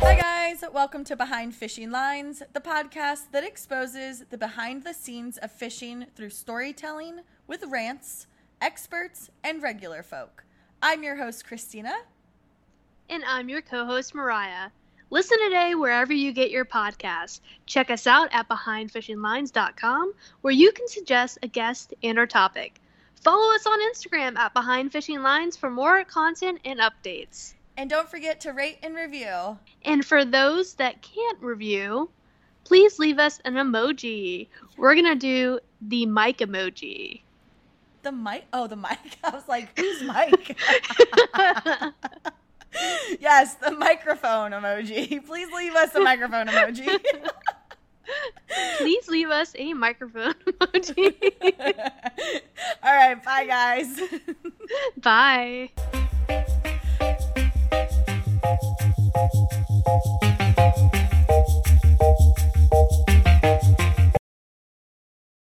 Hi, guys. Welcome to Behind Fishing Lines, the podcast that exposes the behind the scenes of fishing through storytelling with rants, experts, and regular folk. I'm your host, Christina. And I'm your co host, Mariah. Listen today wherever you get your podcasts. Check us out at BehindFishingLines.com, where you can suggest a guest and or topic. Follow us on Instagram at Behind Fishing Lines for more content and updates. And don't forget to rate and review. And for those that can't review, please leave us an emoji. We're going to do the mic emoji. The mic? Oh, the mic. I was like, who's Mike? yes, the microphone emoji. Please leave us a microphone emoji. please leave us a microphone emoji. All right, bye, guys. Bye.